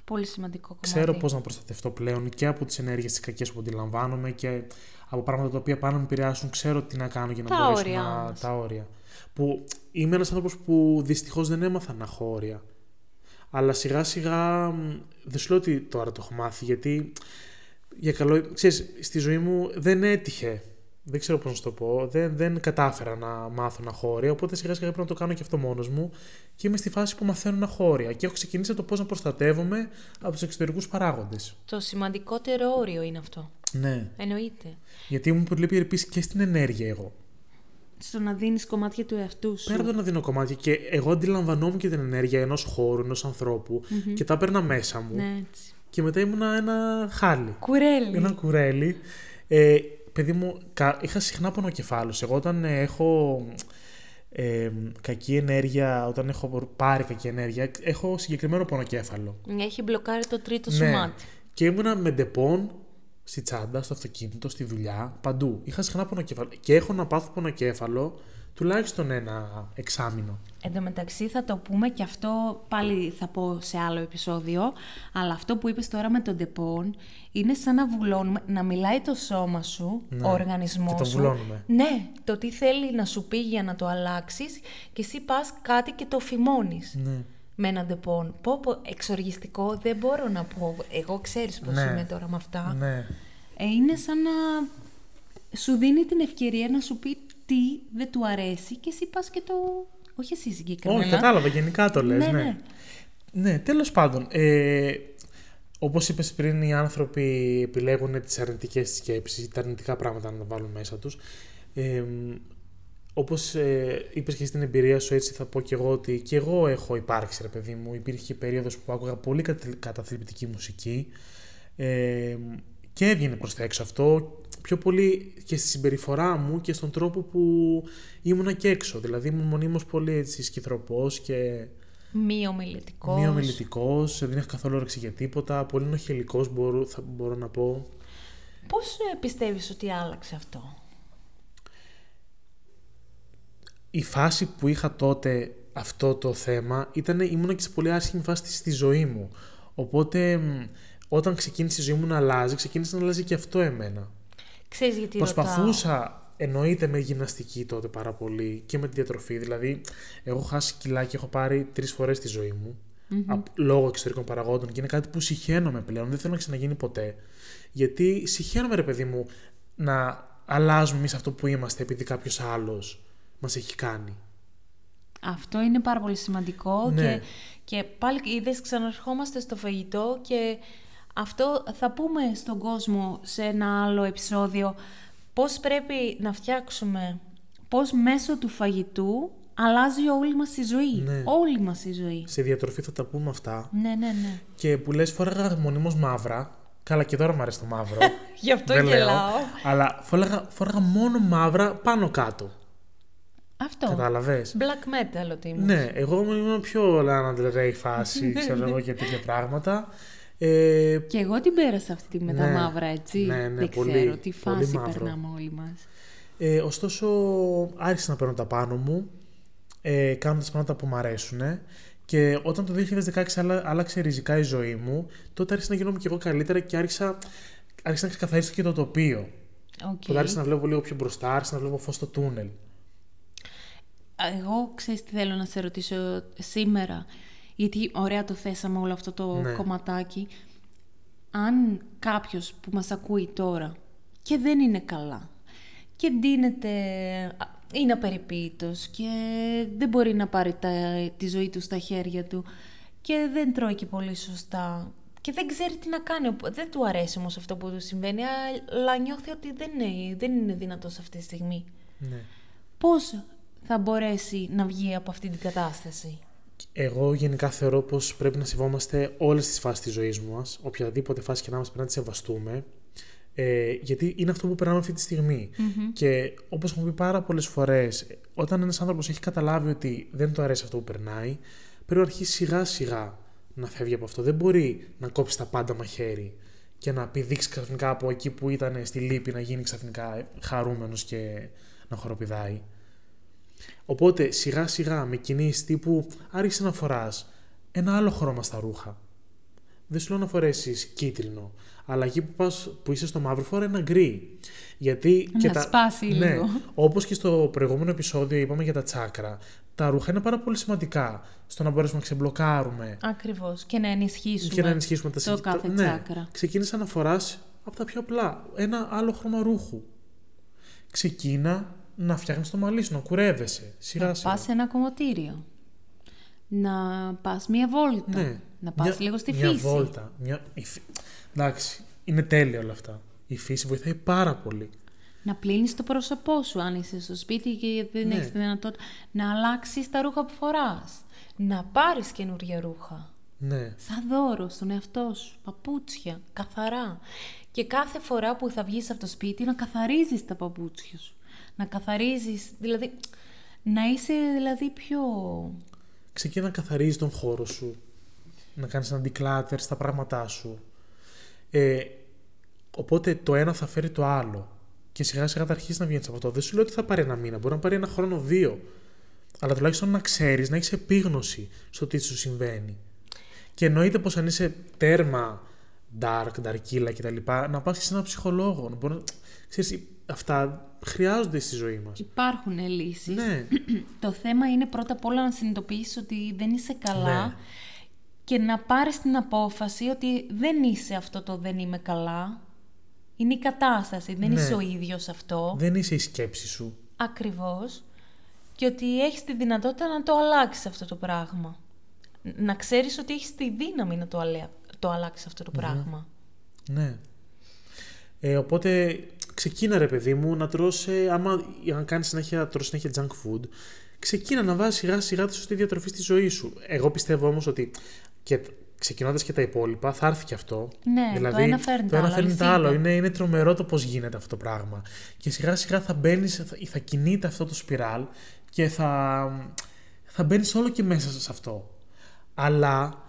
Πολύ σημαντικό κομμάτι. Ξέρω πώς να προστατευτώ πλέον και από τις ενέργειες τις κακές που αντιλαμβάνομαι και από πράγματα τα οποία πάνε να με επηρεάσουν. Ξέρω τι να κάνω για να τα μπορέσω όρια, να. Τα όρια. Που είμαι ένας άνθρωπος που δυστυχώς δεν έμαθα να έχω όρια. Αλλά σιγά σιγά δεν σου λέω ότι τώρα το έχω μάθει γιατί για καλό, ξέρεις, στη ζωή μου δεν έτυχε δεν ξέρω πώς να σου το πω. Δεν, δεν κατάφερα να μάθω να χώρια, οπότε σιγά σιγά πρέπει να το κάνω και αυτό μόνος μου. Και είμαι στη φάση που μαθαίνω να χώρια. Και έχω ξεκινήσει από το πώς να προστατεύομαι από τους εξωτερικούς παράγοντες. Το σημαντικότερο όριο είναι αυτό. Ναι. Εννοείται. Γιατί μου προλείπει επίση και στην ενέργεια εγώ. Στο να δίνεις κομμάτια του εαυτού σου. Πέρα από το να δίνω κομμάτια. Και εγώ αντιλαμβανόμουν και την ενέργεια ενός χώρου, ενός ανθρώπου mm-hmm. και τα έπαιρνα μέσα μου. Ναι, έτσι. Και μετά ήμουνα ένα χάλι. Κουρέλι. Ένα κουρέλι. Ε, παιδί μου, είχα συχνά πονοκεφάλους. Εγώ όταν ε, έχω ε, κακή ενέργεια, όταν έχω πάρει κακή ενέργεια, έχω συγκεκριμένο πονοκέφαλο. Έχει μπλοκάρει το τρίτο ναι. σου μάτι. Και ήμουνα με Depon στη τσάντα, στο αυτοκίνητο, στη δουλειά, παντού. Είχα συχνά πονοκέφαλο. Και έχω να πάθω πονοκέφαλο τουλάχιστον ένα εξάμηνο. Εν τω μεταξύ θα το πούμε και αυτό πάλι θα πω σε άλλο επεισόδιο, αλλά αυτό που είπες τώρα με το Depon είναι σαν να βουλώνουμε, να μιλάει το σώμα σου, ναι, ο οργανισμός και το σου. βουλώνουμε. Ναι, το τι θέλει να σου πει για να το αλλάξεις και εσύ πας κάτι και το φιμώνεις. Ναι. Με έναν τεπών. Πω πω, εξοργιστικό δεν μπορώ να πω. Εγώ ξέρεις πώς ναι. είμαι τώρα με αυτά. Ναι. Ε, είναι σαν να σου δίνει την ευκαιρία να σου πει τι δεν του αρέσει και εσύ πας και το... Όχι εσύ συγκεκριμένα. Όχι, κατάλαβα, γενικά το λες, ναι. ναι. ναι. Ναι, τέλος πάντων. Ε, όπως είπες πριν, οι άνθρωποι επιλέγουν τις αρνητικές σκέψεις, τα αρνητικά πράγματα να βάλουν μέσα τους. Ε, όπως ε, είπες και στην εμπειρία σου, έτσι θα πω και εγώ ότι και εγώ έχω υπάρξει, ρε παιδί μου. Υπήρχε και περίοδος που άκουγα πολύ καταθλιπτική μουσική ε, και έβγαινε προς τα έξω αυτό πιο πολύ και στη συμπεριφορά μου και στον τρόπο που ήμουνα και έξω. Δηλαδή ήμουν μονίμως πολύ έτσι σκυθροπός και... Μη ομιλητικός. Μη ομιλητικός, δεν είχα καθόλου όρεξη για τίποτα, πολύ νοχελικός μπορώ, θα μπορώ να πω. Πώς ε, πιστεύεις ότι άλλαξε αυτό; Η φάση που είχα τότε αυτό το θέμα ήταν, ήμουν και σε πολύ άσχημη φάση στη ζωή μου. Οπότε μ, όταν ξεκίνησε η ζωή μου να αλλάζει, ξεκίνησε να αλλάζει και αυτό εμένα. Ξέρεις γιατί Προσπαθούσα, εννοείται με γυμναστική τότε πάρα πολύ και με τη διατροφή. Δηλαδή, έχω χάσει κιλά και έχω πάρει τρεις φορές τη ζωή μου. απ- λόγω εξωτερικών παραγόντων και είναι κάτι που συχαίνομαι πλέον. Δεν θέλω να ξαναγίνει ποτέ. Γιατί συχαίνομαι, ρε παιδί μου, να αλλάζουμε εμείς αυτό που είμαστε επειδή κάποιος άλλος μας έχει κάνει. Αυτό είναι πάρα πολύ σημαντικό Ναι. και, και πάλι είδες ξαναρχόμαστε στο φαγητό και αυτό θα πούμε στον κόσμο σε ένα άλλο επεισόδιο πώς πρέπει να φτιάξουμε, πώς μέσω του φαγητού αλλάζει όλη μας η ζωή. Ναι. Όλη μας η ζωή. Σε διατροφή θα τα πούμε αυτά. Ναι, ναι, ναι. Και που λες φόραγα μονίμως μαύρα. Καλά και τώρα μου αρέσει το μαύρο. Γι' αυτό Δεν λέω. γελάω. Αλλά φόραγα, φόραγα μόνο μαύρα πάνω κάτω. Αυτό. Κατάλαβες. Black metal ότι ήμουν. Ναι, εγώ ήμουν πιο Lana Del Rey φάση, ξέρω εγώ και τέτοια πράγματα. Ε, Και εγώ την πέρασα αυτή τη με τα Ναι. μαύρα, έτσι. Ναι, ναι, Δεν πολύ, ξέρω τι πολύ φάση μαύρο. περνάμε όλοι μας. ε, ωστόσο, άρχισα να παίρνω τα πάνω μου, ε, κάνοντας πράγματα που μου αρέσουν. Και όταν το 2016 άλλα- άλλαξε ριζικά η ζωή μου, τότε άρχισα να γίνομαι και εγώ καλύτερα και άρχισα, άρχισα να ξεκαθαρίζω και το τοπίο. Οκ. Τότε άρχισα να βλέπω λίγο πιο μπροστά, άρχισα να βλέπω φως στο τούνελ. Εγώ ξέρεις τι θέλω να σε ρωτήσω σήμερα, γιατί ωραία το θέσαμε όλο αυτό το Ναι. κομματάκι. Αν κάποιος που μας ακούει τώρα και δεν είναι καλά και ντύνεται, α, είναι απεριποίητος και δεν μπορεί να πάρει τα, τη ζωή του στα χέρια του και δεν τρώει και πολύ σωστά και δεν ξέρει τι να κάνει, οπο- δεν του αρέσει όμως αυτό που του συμβαίνει, αλλά νιώθει ότι δεν είναι, δεν είναι δυνατός αυτή τη στιγμή Ναι. πώς θα μπορέσει να βγει από αυτή την κατάσταση; Εγώ γενικά θεωρώ πως πρέπει να σεβόμαστε όλες τις φάσεις της ζωής μας, οποιαδήποτε φάση και να μας πρέπει να τις σεβαστούμε, ε, γιατί είναι αυτό που περνάμε αυτή τη στιγμη Και όπως έχουμε πει πάρα πολλές φορές, όταν ένας άνθρωπος έχει καταλάβει ότι δεν του αρέσει αυτό που περνάει, πρέπει να αρχίσει σιγά σιγά να φεύγει από αυτό. Δεν μπορεί να κόψει τα πάντα μαχαίρι και να πηδήξει ξαφνικά από εκεί που ήταν στη λύπη να γίνει ξαφνικά χαρούμενος και να χοροπηδάει. Οπότε σιγά σιγά με κινήσεις τύπου άρχισε να φοράς ένα άλλο χρώμα στα ρούχα. Δεν σου λέω να φορέσεις κίτρινο, αλλά εκεί που, πας, που είσαι στο μαύρο φορά ένα γκρι. Γιατί Να και τα... σπάσει ναι, λίγο. Όπως και στο προηγούμενο επεισόδιο είπαμε για τα τσάκρα, τα ρούχα είναι πάρα πολύ σημαντικά στο να μπορέσουμε να ξεμπλοκάρουμε Ακριβώς. Και να ενισχύσουμε, και να ενισχύσουμε τα το συγκεκ- κάθε ναι, τσάκρα. Ξεκίνησα να φοράς από τα πιο απλά, ένα άλλο χρώμα ρούχου. Ξεκίνα να φτιάχνεις το μαλλί σου, να κουρεύεσαι, σιγά Να σιγά. πας σε ένα κομμωτήριο. Να πας μία βόλτα. Ναι. Να πας Μια- λίγο στη μια φύση. βόλτα. Μια... η φύ- Εντάξει, είναι τέλεια όλα αυτά. Η φύση βοηθάει πάρα πολύ. Να πλύνεις το πρόσωπό σου αν είσαι στο σπίτι και δεν Ναι. έχεις τη δυνατότητα. Να αλλάξεις τα ρούχα που φοράς. Να πάρεις καινούργια ρούχα. Ναι. Σαν δώρο στον εαυτό σου. Παπούτσια, καθαρά. Και κάθε φορά που θα βγεις από το σπίτι να καθαρίζεις τα παπούτσια σου. Να καθαρίζεις, δηλαδή, να είσαι δηλαδή πιο... Ξεκίνα να καθαρίζεις τον χώρο σου. Να κάνεις ένα declutter στα πράγματά σου. Ε, οπότε το ένα θα φέρει το άλλο. Και σιγά σιγά θα αρχίσει να βγαίνεις από αυτό. Δεν σου λέω ότι θα πάρει ένα μήνα, μπορεί να πάρει ένα χρόνο, δύο. Αλλά τουλάχιστον να ξέρεις, να έχεις επίγνωση στο τι σου συμβαίνει. Και εννοείται πως αν είσαι τέρμα dark, darkila κτλ., να πας και σε έναν ψυχολόγο. Να μπορεί να... Ξέρεις, αυτά χρειάζονται στη ζωή μας. Υπάρχουν λύσεις. Ναι, Το θέμα είναι πρώτα απ' όλα να συνειδητοποιήσεις ότι δεν είσαι καλά Ναι. και να πάρεις την απόφαση ότι δεν είσαι αυτό το δεν είμαι καλά. Είναι η κατάσταση, δεν Ναι. είσαι ο ίδιος αυτό. δεν είσαι η σκέψη σου. Ακριβώς. Και ότι έχεις τη δυνατότητα να το αλλάξεις αυτό το πράγμα. Να ξέρεις ότι έχεις τη δύναμη να το, αλέ... το αλλάξεις αυτό το πράγμα. Ναι. Ε, οπότε ξεκίνα ρε παιδί μου να τρως, ε, άμα αν κάνεις συνέχεια, τρως συνέχεια junk food, ξεκίνα να βάζεις σιγά σιγά τη σωστή διατροφή στη ζωή σου. Εγώ πιστεύω όμως ότι και, ξεκινώντας και τα υπόλοιπα θα έρθει και αυτό. Ναι, το ένα φέρνει το το ένα άλλο, φέρνει το αλυσίδα. άλλο. Είναι, είναι τρομερό το πώς γίνεται αυτό το πράγμα. Και σιγά σιγά θα μπαίνεις, θα, θα κινείται αυτό το σπιράλ και θα, θα μπαίνεις όλο και μέσα σε αυτό. Αλλά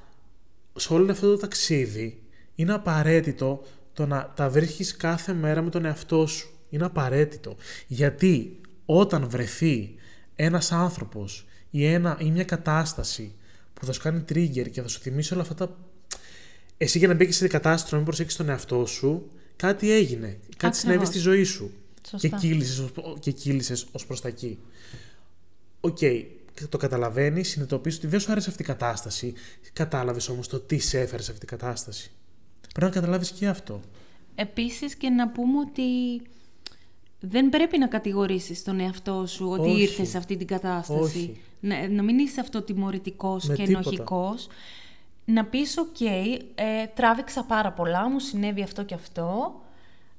σε όλο αυτό το ταξίδι είναι απαραίτητο το να τα βρίσκεις κάθε μέρα με τον εαυτό σου. Είναι απαραίτητο. Γιατί όταν βρεθεί ένας άνθρωπος ή, ένα, ή μια κατάσταση που θα σου κάνει trigger και θα σου θυμίσει όλα αυτά τα. Εσύ για να μπει σε κατάσταση να μην προσέξεις τον εαυτό σου, κάτι έγινε. Κάτι Ακριβώς. συνέβη στη ζωή σου. Σωστά. Και κύλησες, ως- και κύλησες ως προς τα εκεί. Οκ, το καταλαβαίνεις, συνειδητοποιείς ότι δεν σου άρεσε αυτή η κατάσταση. Κατάλαβες όμως το τι σε έφερε σε αυτή την κατάσταση. Πρέπει να καταλάβεις και αυτό. Επίσης και να πούμε ότι δεν πρέπει να κατηγορήσεις τον εαυτό σου ότι Όχι. ήρθες σε αυτή την κατάσταση. Όχι. Να, να μην είσαι αυτοτιμωρητικός Με και τίποτα. ενοχικός. Να πεις, οκ, ε, τράβηξα πάρα πολλά, μου συνέβη αυτό και αυτό,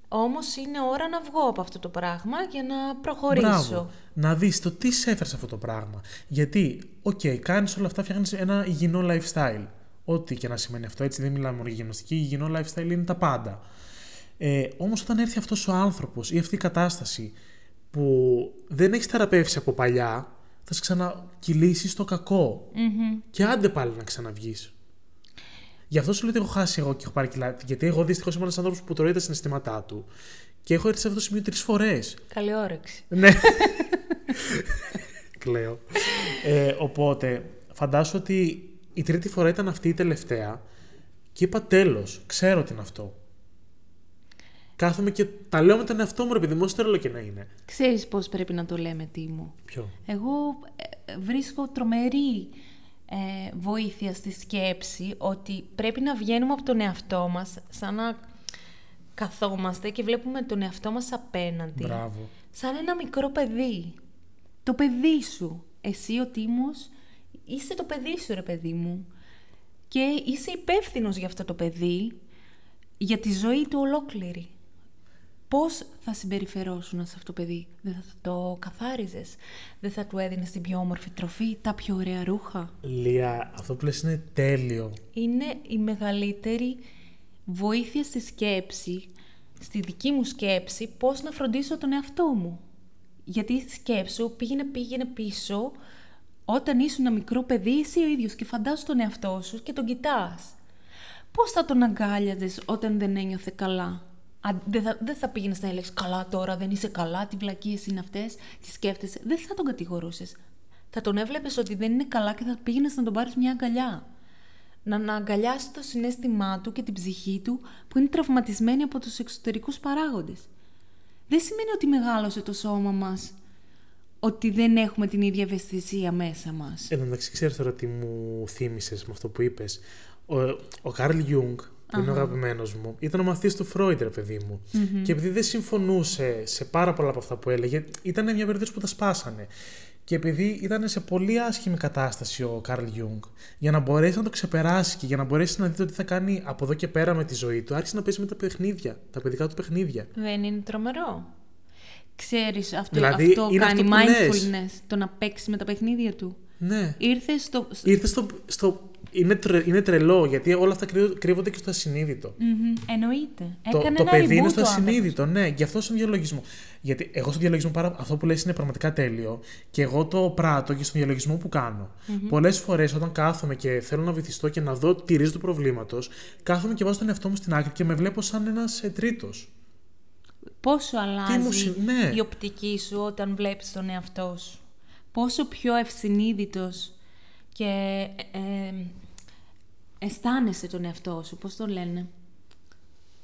όμως είναι ώρα να βγω από αυτό το πράγμα για να προχωρήσω. Μπράβο. Να δεις το τι σε έφερε σε αυτό το πράγμα. Γιατί, οκ, κάνεις όλα αυτά, φτιάχνεις ένα υγιεινό lifestyle. Ό,τι και να σημαίνει αυτό, έτσι δεν μιλάμε μόνο για γυμναστική, υγιεινό lifestyle είναι τα πάντα. Ε, όμως όταν έρθει αυτός ο άνθρωπος ή αυτή η κατάσταση που δεν έχεις θεραπεύσει από παλιά, θα σε ξανακυλήσει στο κακό. Μμμ. Και άντε πάλι να ξαναβγείς. Γι' αυτό σου λέω ότι έχω χάσει εγώ και έχω πάρει κιλά. Γιατί εγώ δυστυχώς είμαι ένας άνθρωπος που τρώει τα συναισθήματά του. Και έχω έρθει σε αυτό το σημείο τρεις φορές. Καλή όρεξη. Ναι. Κλαίω. Ε, οπότε, φαντάσου ότι η τρίτη φορά ήταν αυτή η τελευταία και είπα τέλος, ξέρω τι είναι αυτό. Κάθομαι και τα λέω με τον εαυτό μου, ρε παιδί μου, όσο τρελό και να είναι. Ξέρεις πώς πρέπει να το λέμε, Τίμο. Ποιο; Εγώ ε, βρίσκω τρομερή ε, βοήθεια στη σκέψη ότι πρέπει να βγαίνουμε από τον εαυτό μας σαν να καθόμαστε και βλέπουμε τον εαυτό μας απέναντι. Μπράβο. Σαν ένα μικρό παιδί. Το παιδί σου. Εσύ ο Τίμος είσαι το παιδί σου ρε παιδί μου. Και είσαι υπεύθυνος για αυτό το παιδί, για τη ζωή του ολόκληρη. Πώς θα συμπεριφερόσουν σε αυτό το παιδί; Δεν θα το καθάριζες; Δεν θα του έδινες την πιο όμορφη τροφή, τα πιο ωραία ρούχα; Λία, αυτό που λες είναι τέλειο. είναι η μεγαλύτερη βοήθεια στη σκέψη, στη δική μου σκέψη, πώς να φροντίσω τον εαυτό μου. Γιατί σκέψου πήγαινε, πήγαινε πίσω όταν ήσουν ένα μικρό παιδί εσύ ο ίδιος και φαντάσου τον εαυτό σου και τον κοιτάς. Πώς θα τον αγκάλιαζες όταν δεν ένιωθε καλά; Α, δεν, θα, δεν θα πήγαινες να έλεγες καλά τώρα, δεν είσαι καλά, τι βλακίες είναι αυτές, τι σκέφτεσαι. Δεν θα τον κατηγορούσες. Θα τον έβλεπες ότι δεν είναι καλά και θα πήγαινες να τον πάρεις μια αγκαλιά να να αγκαλιάσεις το συναίσθημά του και την ψυχή του που είναι τραυματισμένη από τους εξωτερικούς παράγοντες. Δεν σημαίνει ότι μεγάλωσε το σώμα μας ότι δεν έχουμε την ίδια ευαισθησία μέσα μας. Εν τω μεταξύ, ξέρεις τώρα τι μου θύμισες με αυτό που είπες. Ο, ο Καρλ Γιουνγκ, που είναι ο αγαπημένος μου, ήταν ο μαθητής του Φρόιντ, ρε παιδί μου. Και επειδή δεν συμφωνούσε σε πάρα πολλά από αυτά που έλεγε, ήταν μια περίπτωση που τα σπάσανε. Και επειδή ήταν σε πολύ άσχημη κατάσταση ο Καρλ Γιουνγκ, για να μπορέσει να το ξεπεράσει και για να μπορέσει να δει το τι θα κάνει από εδώ και πέρα με τη ζωή του, άρχισε να παίζει με τα παιχνίδια, τα παιδικά του παιχνίδια. Δεν είναι τρομερό. Ξέρεις, αυτό, Δηλαδή, αυτό είναι κάνει αυτό που λες. mindfulness, το να παίξεις με τα παιχνίδια του. Ναι. Ήρθες στο... Ήρθες στο. στο είναι, τρε, είναι τρελό γιατί όλα αυτά κρύβ- κρύβονται και στο ασυνείδητο. Μμμ, εννοείται. Το, Έκανε το ένα παιδί είναι reboot στο ο άνθρωπος. ασυνείδητο, ναι, γι' αυτό στον διαλογισμό. Γιατί εγώ στον διαλογισμό, πάρα, αυτό που λες είναι πραγματικά τέλειο και εγώ το πράττω και στον διαλογισμό που κάνω. Mm-hmm. Πολλές φορές όταν κάθομαι και θέλω να βυθιστώ και να δω τη ρίζα του προβλήματος, κάθομαι και βάζω τον εαυτό μου στην άκρη και με βλέπω σαν ένας τρίτος. Πόσο αλλάζει μου συ- ναι. η οπτική σου όταν βλέπεις τον εαυτό σου; Πόσο πιο ευσυνείδητος και ε, ε, αισθάνεσαι τον εαυτό σου. Πώς το λένε;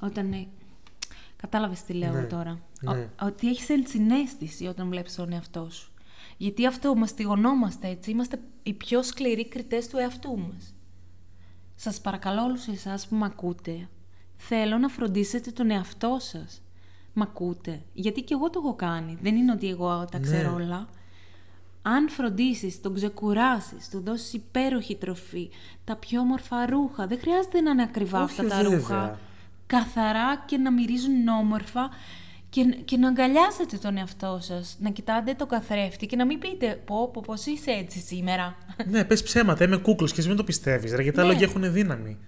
Όταν... Ε, κατάλαβες τι λέω Ναι, τώρα. ναι. Ο- ότι έχεις ενσυναίσθηση όταν βλέπεις τον εαυτό σου. Γιατί αυτό μαστιγωνόμαστε έτσι. Είμαστε οι πιο σκληροί κριτές του εαυτού μας. Σας παρακαλώ όλους εσάς που με ακούτε, θέλω να φροντίσετε τον εαυτό σας. Μ' ακούτε; Γιατί και εγώ το έχω κάνει. Δεν είναι ότι εγώ τα Ναι. ξέρω όλα. Αν φροντίσεις, τον ξεκουράσεις, του δώσεις υπέροχη τροφή, τα πιο όμορφα ρούχα, δεν χρειάζεται να είναι ακριβά Όχι, αυτά τα βέβαια. ρούχα. Καθαρά και να μυρίζουν όμορφα και, και να αγκαλιάζετε τον εαυτό σας. Να κοιτάτε το καθρέφτη και να μην πείτε πω, πω πώς είσαι έτσι σήμερα. ναι, πες ψέματα, είμαι κούκλος και εσύ μην το πιστεύεις, γιατί τα Ναι. λόγια έχουν δύναμη.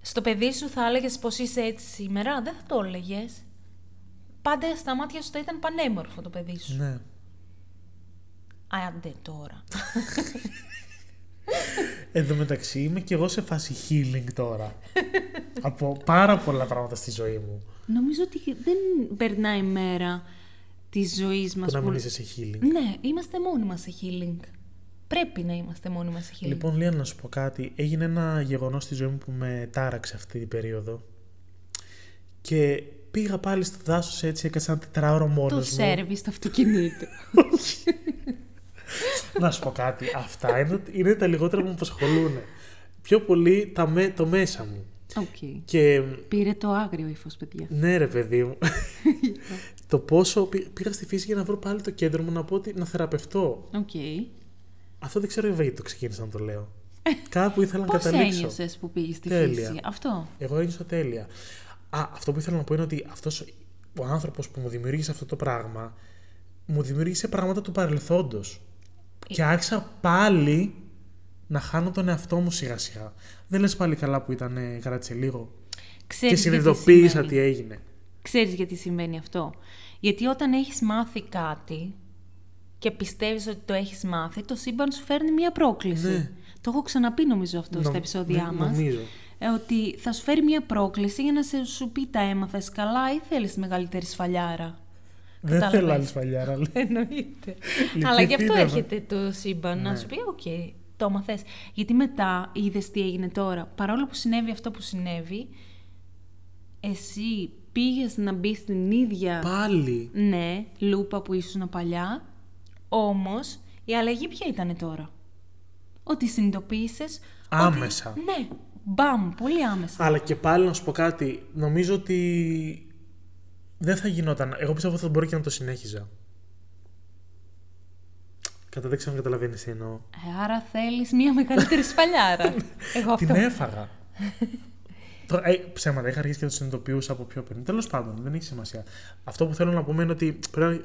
Στο παιδί σου θα έλεγες πώ είσαι έτσι σήμερα, δεν θα το έλεγες. Πάντα στα μάτια σου θα ήταν πανέμορφο το παιδί σου. Ναι. Άντε τώρα. Εν τω μεταξύ είμαι και εγώ σε φάση healing τώρα. από πάρα πολλά πράγματα στη ζωή μου. Νομίζω ότι δεν περνάει μέρα της ζωής μας. Που να μην είσαι σε healing. Ναι, είμαστε μόνοι μας σε healing. Πρέπει να είμαστε μόνοι μας healing. Λοιπόν, Λία, να σου πω κάτι. Έγινε ένα γεγονός στη ζωή μου που με τάραξε αυτή την περίοδο. Και πήγα πάλι στο δάσος έτσι, έκανα ένα τετράωρο μόνος το μου. σέρβις στο αυτοκίνητο. να σου πω κάτι. Αυτά είναι, είναι τα λιγότερα που με απασχολούν. Πιο πολύ τα με, το μέσα μου. Οκ. Και Πήρε το άγριο ύφος, παιδιά. ναι, ρε παιδί μου. το πόσο πή- πήγα στη φύση για να βρω πάλι το κέντρο μου να πω ότι να θεραπευτώ. Οκ. Αυτό δεν ξέρω βέβαια γιατί το ξεκίνησα να το λέω. Κάπου ήθελα να Πώς καταλήξω. ένιωσες που πήγες στη Τέλεια. φύση; Αυτό. Εγώ ένιωσα τέλεια. Α, αυτό που ήθελα να πω είναι ότι αυτός ο άνθρωπος που μου δημιούργησε αυτό το πράγμα μου δημιούργησε πράγματα του παρελθόντος. Ε. Και άρχισα πάλι να χάνω τον εαυτό μου σιγά σιγά. Δεν λες πάλι καλά που ήταν ε, κράτησε λίγο. Ξέρεις και γιατί συνειδητοποίησα συμβαίνει. τι έγινε. Ξέρεις γιατί συμβαίνει αυτό. Γιατί όταν έχεις μάθει κάτι και πιστεύεις ότι το έχεις μάθει, το σύμπαν σου φέρνει μία πρόκληση. Ναι. Το έχω ξαναπεί νομίζω αυτό στα Νο- επεισόδια ναι, μας. Νομίζω. Ε, ότι θα σου φέρει μία πρόκληση για να σε, σου πει τα έμαθες καλά ή θέλεις μεγαλύτερη σφαλιάρα. Δεν Κατάλαβες. θέλω άλλη σφαλιάρα. αλλά- Εννοείται. Αλλά γι' αυτό Λυπηθείτε με. έρχεται το σύμπαν να Ναι. σου πει: Οκ, το 'μαθες. Γιατί μετά είδες τι έγινε τώρα. Παρόλο που συνέβη αυτό που συνέβη, εσύ πήγες να μπεις στην ίδια Πάλι; ναι, λούπα που ήσουν παλιά, όμως η αλλαγή ποια ήταν τώρα; Ότι συνειδητοποίησες Άμεσα. Ότι, ναι, μπαμ, πολύ άμεσα. Αλλά και πάλι να σου πω κάτι. Νομίζω ότι δεν θα γινόταν. Εγώ πιστεύω ότι θα μπορεί και να το συνέχιζα. Κατά δεν ξέρω αν καταλαβαίνεις τι εννοώ. Ε, άρα θέλεις μία μεγαλύτερη σφαλιάρα. Εγώ αυτό. Την έφαγα. Τώρα, ε, ψέματα, είχα αρχίσει και το συνειδητοποιούσα από πιο πριν. Τέλος πάντων, δεν έχει σημασία. Αυτό που θέλω να πούμε είναι ότι πρέπει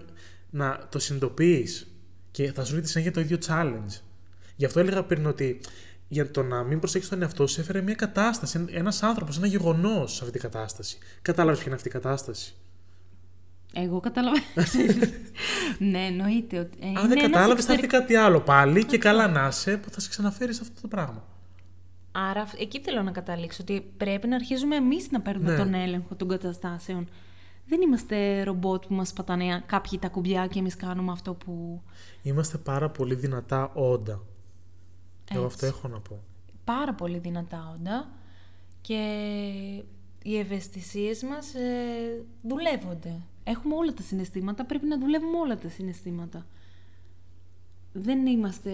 να το συνειδητοποιείς και θα σου έρθει συνέχεια το ίδιο challenge. Γι' αυτό έλεγα πριν ότι για το να μην προσέξει τον εαυτό σου έφερε μια κατάσταση, ένας άνθρωπος, ένα γεγονός σε αυτή την κατάσταση. Κατάλαβες ποια είναι αυτή η κατάσταση; Εγώ καταλαβαίνω. ναι, εννοείται. Ότι, ε, Αν είναι δεν ένας κατάλαβες, θα έρθει εξωτερικός- κάτι άλλο πάλι και καλά να είσαι που θα σε ξαναφέρει σε αυτό το πράγμα. Άρα αυ- εκεί θέλω να καταλήξω ότι πρέπει να αρχίζουμε εμείς να παίρνουμε Ναι. τον έλεγχο των καταστάσεων. Δεν είμαστε ρομπότ που μας πατάνε κάποιοι τα κουμπιά και εμείς κάνουμε αυτό που... Είμαστε πάρα πολύ δυνατά όντα. Εγώ Έτσι. αυτό έχω να πω. Πάρα πολύ δυνατά όντα και οι ευαισθησίες μας ε, δουλεύονται. Έχουμε όλα τα συναισθήματα, πρέπει να δουλεύουμε όλα τα συναισθήματα. Δεν είμαστε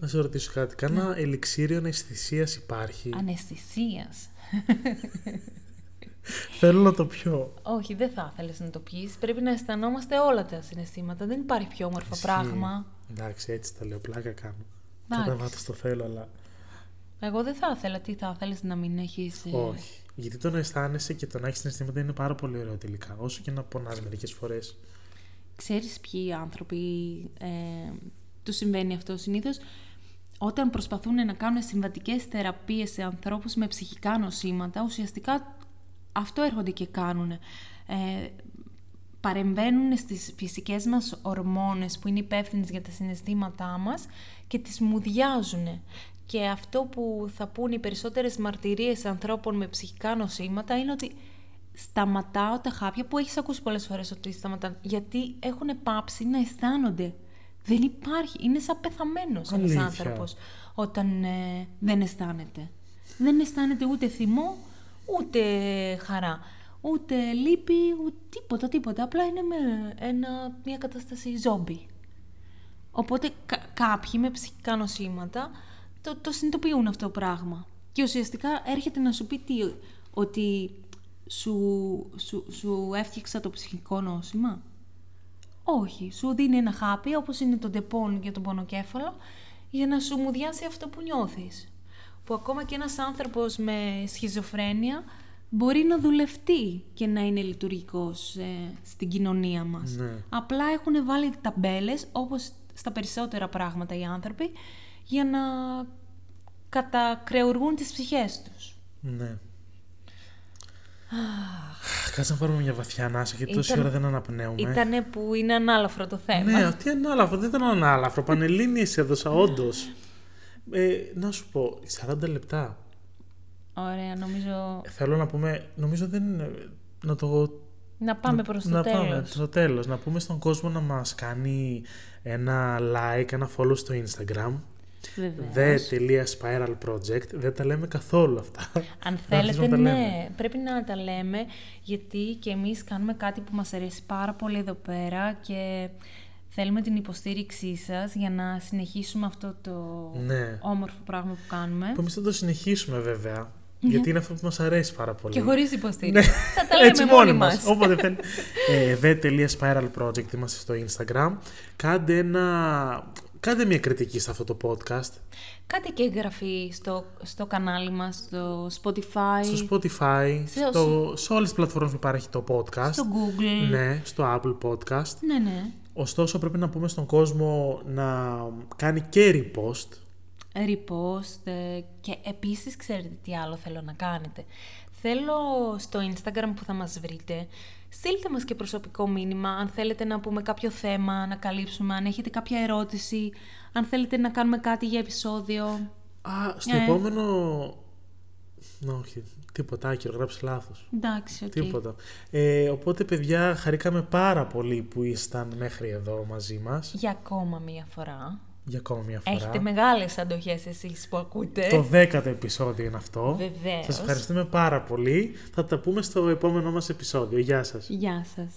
Να σε ρωτήσω κάτι. Κάνα Ναι. ελιξίριο αισθησία υπάρχει; αναισθησίας. Θέλω να το πιω. Όχι, δεν θα ήθελες να το πεις. Πρέπει να αισθανόμαστε όλα τα συναισθήματα. Δεν υπάρχει πιο όμορφο Ισχύει. πράγμα. Εντάξει, έτσι τα λέω. Πλάκα κάνω. Εντάξει. Κατά βάθος το θέλω, αλλά Εγώ δεν θα ήθελα. Τι θα ήθελες να μην έχεις... ε, όχι. Γιατί το να αισθάνεσαι και το να έχεις συναισθήματα είναι πάρα πολύ ωραίο τελικά. Όσο και να πονάς μερικές φορές. Ξέρεις ποιοι άνθρωποι ε, τους συμβαίνει αυτό συνήθως; Όταν προσπαθούν να κάνουν συμβατικές θεραπείες σε ανθρώπους με ψυχικά νοσήματα ουσιαστικά αυτό έρχονται και κάνουν. Ε, παρεμβαίνουν στις φυσικές μας ορμόνες που είναι υπεύθυνες για τα συναισθήματά μας και τις μουδιάζουν. Και αυτό που θα πούν οι περισσότερες μαρτυρίες ανθρώπων με ψυχικά νοσήματα είναι ότι σταματάω τα χάπια που έχεις ακούσει πολλές φορές ότι σταματάνε γιατί έχουν πάψει να αισθάνονται. Δεν υπάρχει. Είναι σαν πεθαμένος ένας Αλήθεια. άνθρωπος όταν ε, δεν αισθάνεται. Δεν αισθάνεται ούτε θυμό, ούτε χαρά, ούτε λύπη, ούτε τίποτα, τίποτα. Απλά είναι με ένα, μια κατάσταση ζόμπι. Οπότε κα- κάποιοι με ψυχικά νοσήματα το, το συνειδητοποιούν αυτό το πράγμα. Και ουσιαστικά έρχεται να σου πει τι, ότι σου, σου, σου έφτιαξα το ψυχικό νόσημα. Όχι, σου δίνει ένα χάπι όπως είναι το Depon για τον πονοκέφαλο για να σου μουδιάσει αυτό που νιώθεις. Που ακόμα και ένας άνθρωπος με σχιζοφρένεια μπορεί να δουλευτεί και να είναι λειτουργικός ε, στην κοινωνία μας. Ναι. Απλά έχουν βάλει ταμπέλες όπως στα περισσότερα πράγματα οι άνθρωποι για να κατακρεουργούν τις ψυχές τους. Ναι. Κάτσε να πάρουμε μια βαθιά ανάσα γιατί τόση Ήταν- ώρα δεν αναπνέουμε. Ήτανε που είναι ανάλαφρο το θέμα. Ναι, τι ανάλαφρο, δεν ήταν ανάλαφρο. Πανελλήνιες έδωσα, όντως. Ε, να σου πω, 40 λεπτά. Ωραία, νομίζω Θέλω να πούμε, νομίζω δεν είναι. Να το. να πάμε προς το να τέλος. πάμε στο τέλος. Να πούμε στον κόσμο να μας κάνει ένα like, ένα follow στο Instagram. Βεβαίως. The.spiral project. Δεν τα λέμε καθόλου αυτά. Αν Να θέλετε, αρχίσουμε να τα ναι, λέμε. πρέπει να τα λέμε, γιατί και εμείς κάνουμε κάτι που μας αρέσει πάρα πολύ εδώ πέρα και θέλουμε την υποστήριξή σας για να συνεχίσουμε αυτό το Ναι. όμορφο πράγμα που κάνουμε. Που εμείς θα το συνεχίσουμε βέβαια. Γιατί είναι αυτό που μας αρέσει πάρα πολύ. Και χωρίς υποστήριξη. Ναι. Θα τα λέμε Έτσι μόνοι μας. Όποτε θέλει. ε, The.spiral project είμαστε στο Instagram. Κάντε ένα... Κάντε μια κριτική σε αυτό το podcast. Κάντε και εγγραφή στο, στο κανάλι μας, στο Spotify, Στο Spotify, Σε στο, σε όλες τις πλατφόρμες που υπάρχει το podcast. στο Google. Ναι, στο Apple Podcast. ναι. ναι. Ωστόσο πρέπει να πούμε στον κόσμο να κάνει και repost. Repost ε, και επίσης ξέρετε τι άλλο θέλω να κάνετε. Θέλω στο Instagram που θα μας βρείτε, στείλτε μας και προσωπικό μήνυμα αν θέλετε να πούμε κάποιο θέμα, να καλύψουμε, αν έχετε κάποια ερώτηση, αν θέλετε να κάνουμε κάτι για επεισόδιο. Α, στο Ε. επόμενο... Ναι, όχι, τίποτα, άκυρο, έγραψε λάθος. Εντάξει, οκ. Τίποτα. Ε, οπότε, παιδιά, χαρήκαμε πάρα πολύ που ήσασταν μέχρι εδώ μαζί μας. Για ακόμα μία φορά. Για ακόμα μια φορά. Έχετε μεγάλες αντοχές εσείς που ακούτε. Το δέκατο επεισόδιο είναι αυτό. Βεβαίως. Σας ευχαριστούμε πάρα πολύ. Θα τα πούμε στο επόμενό μας επεισόδιο. Γεια σας. Γεια σας.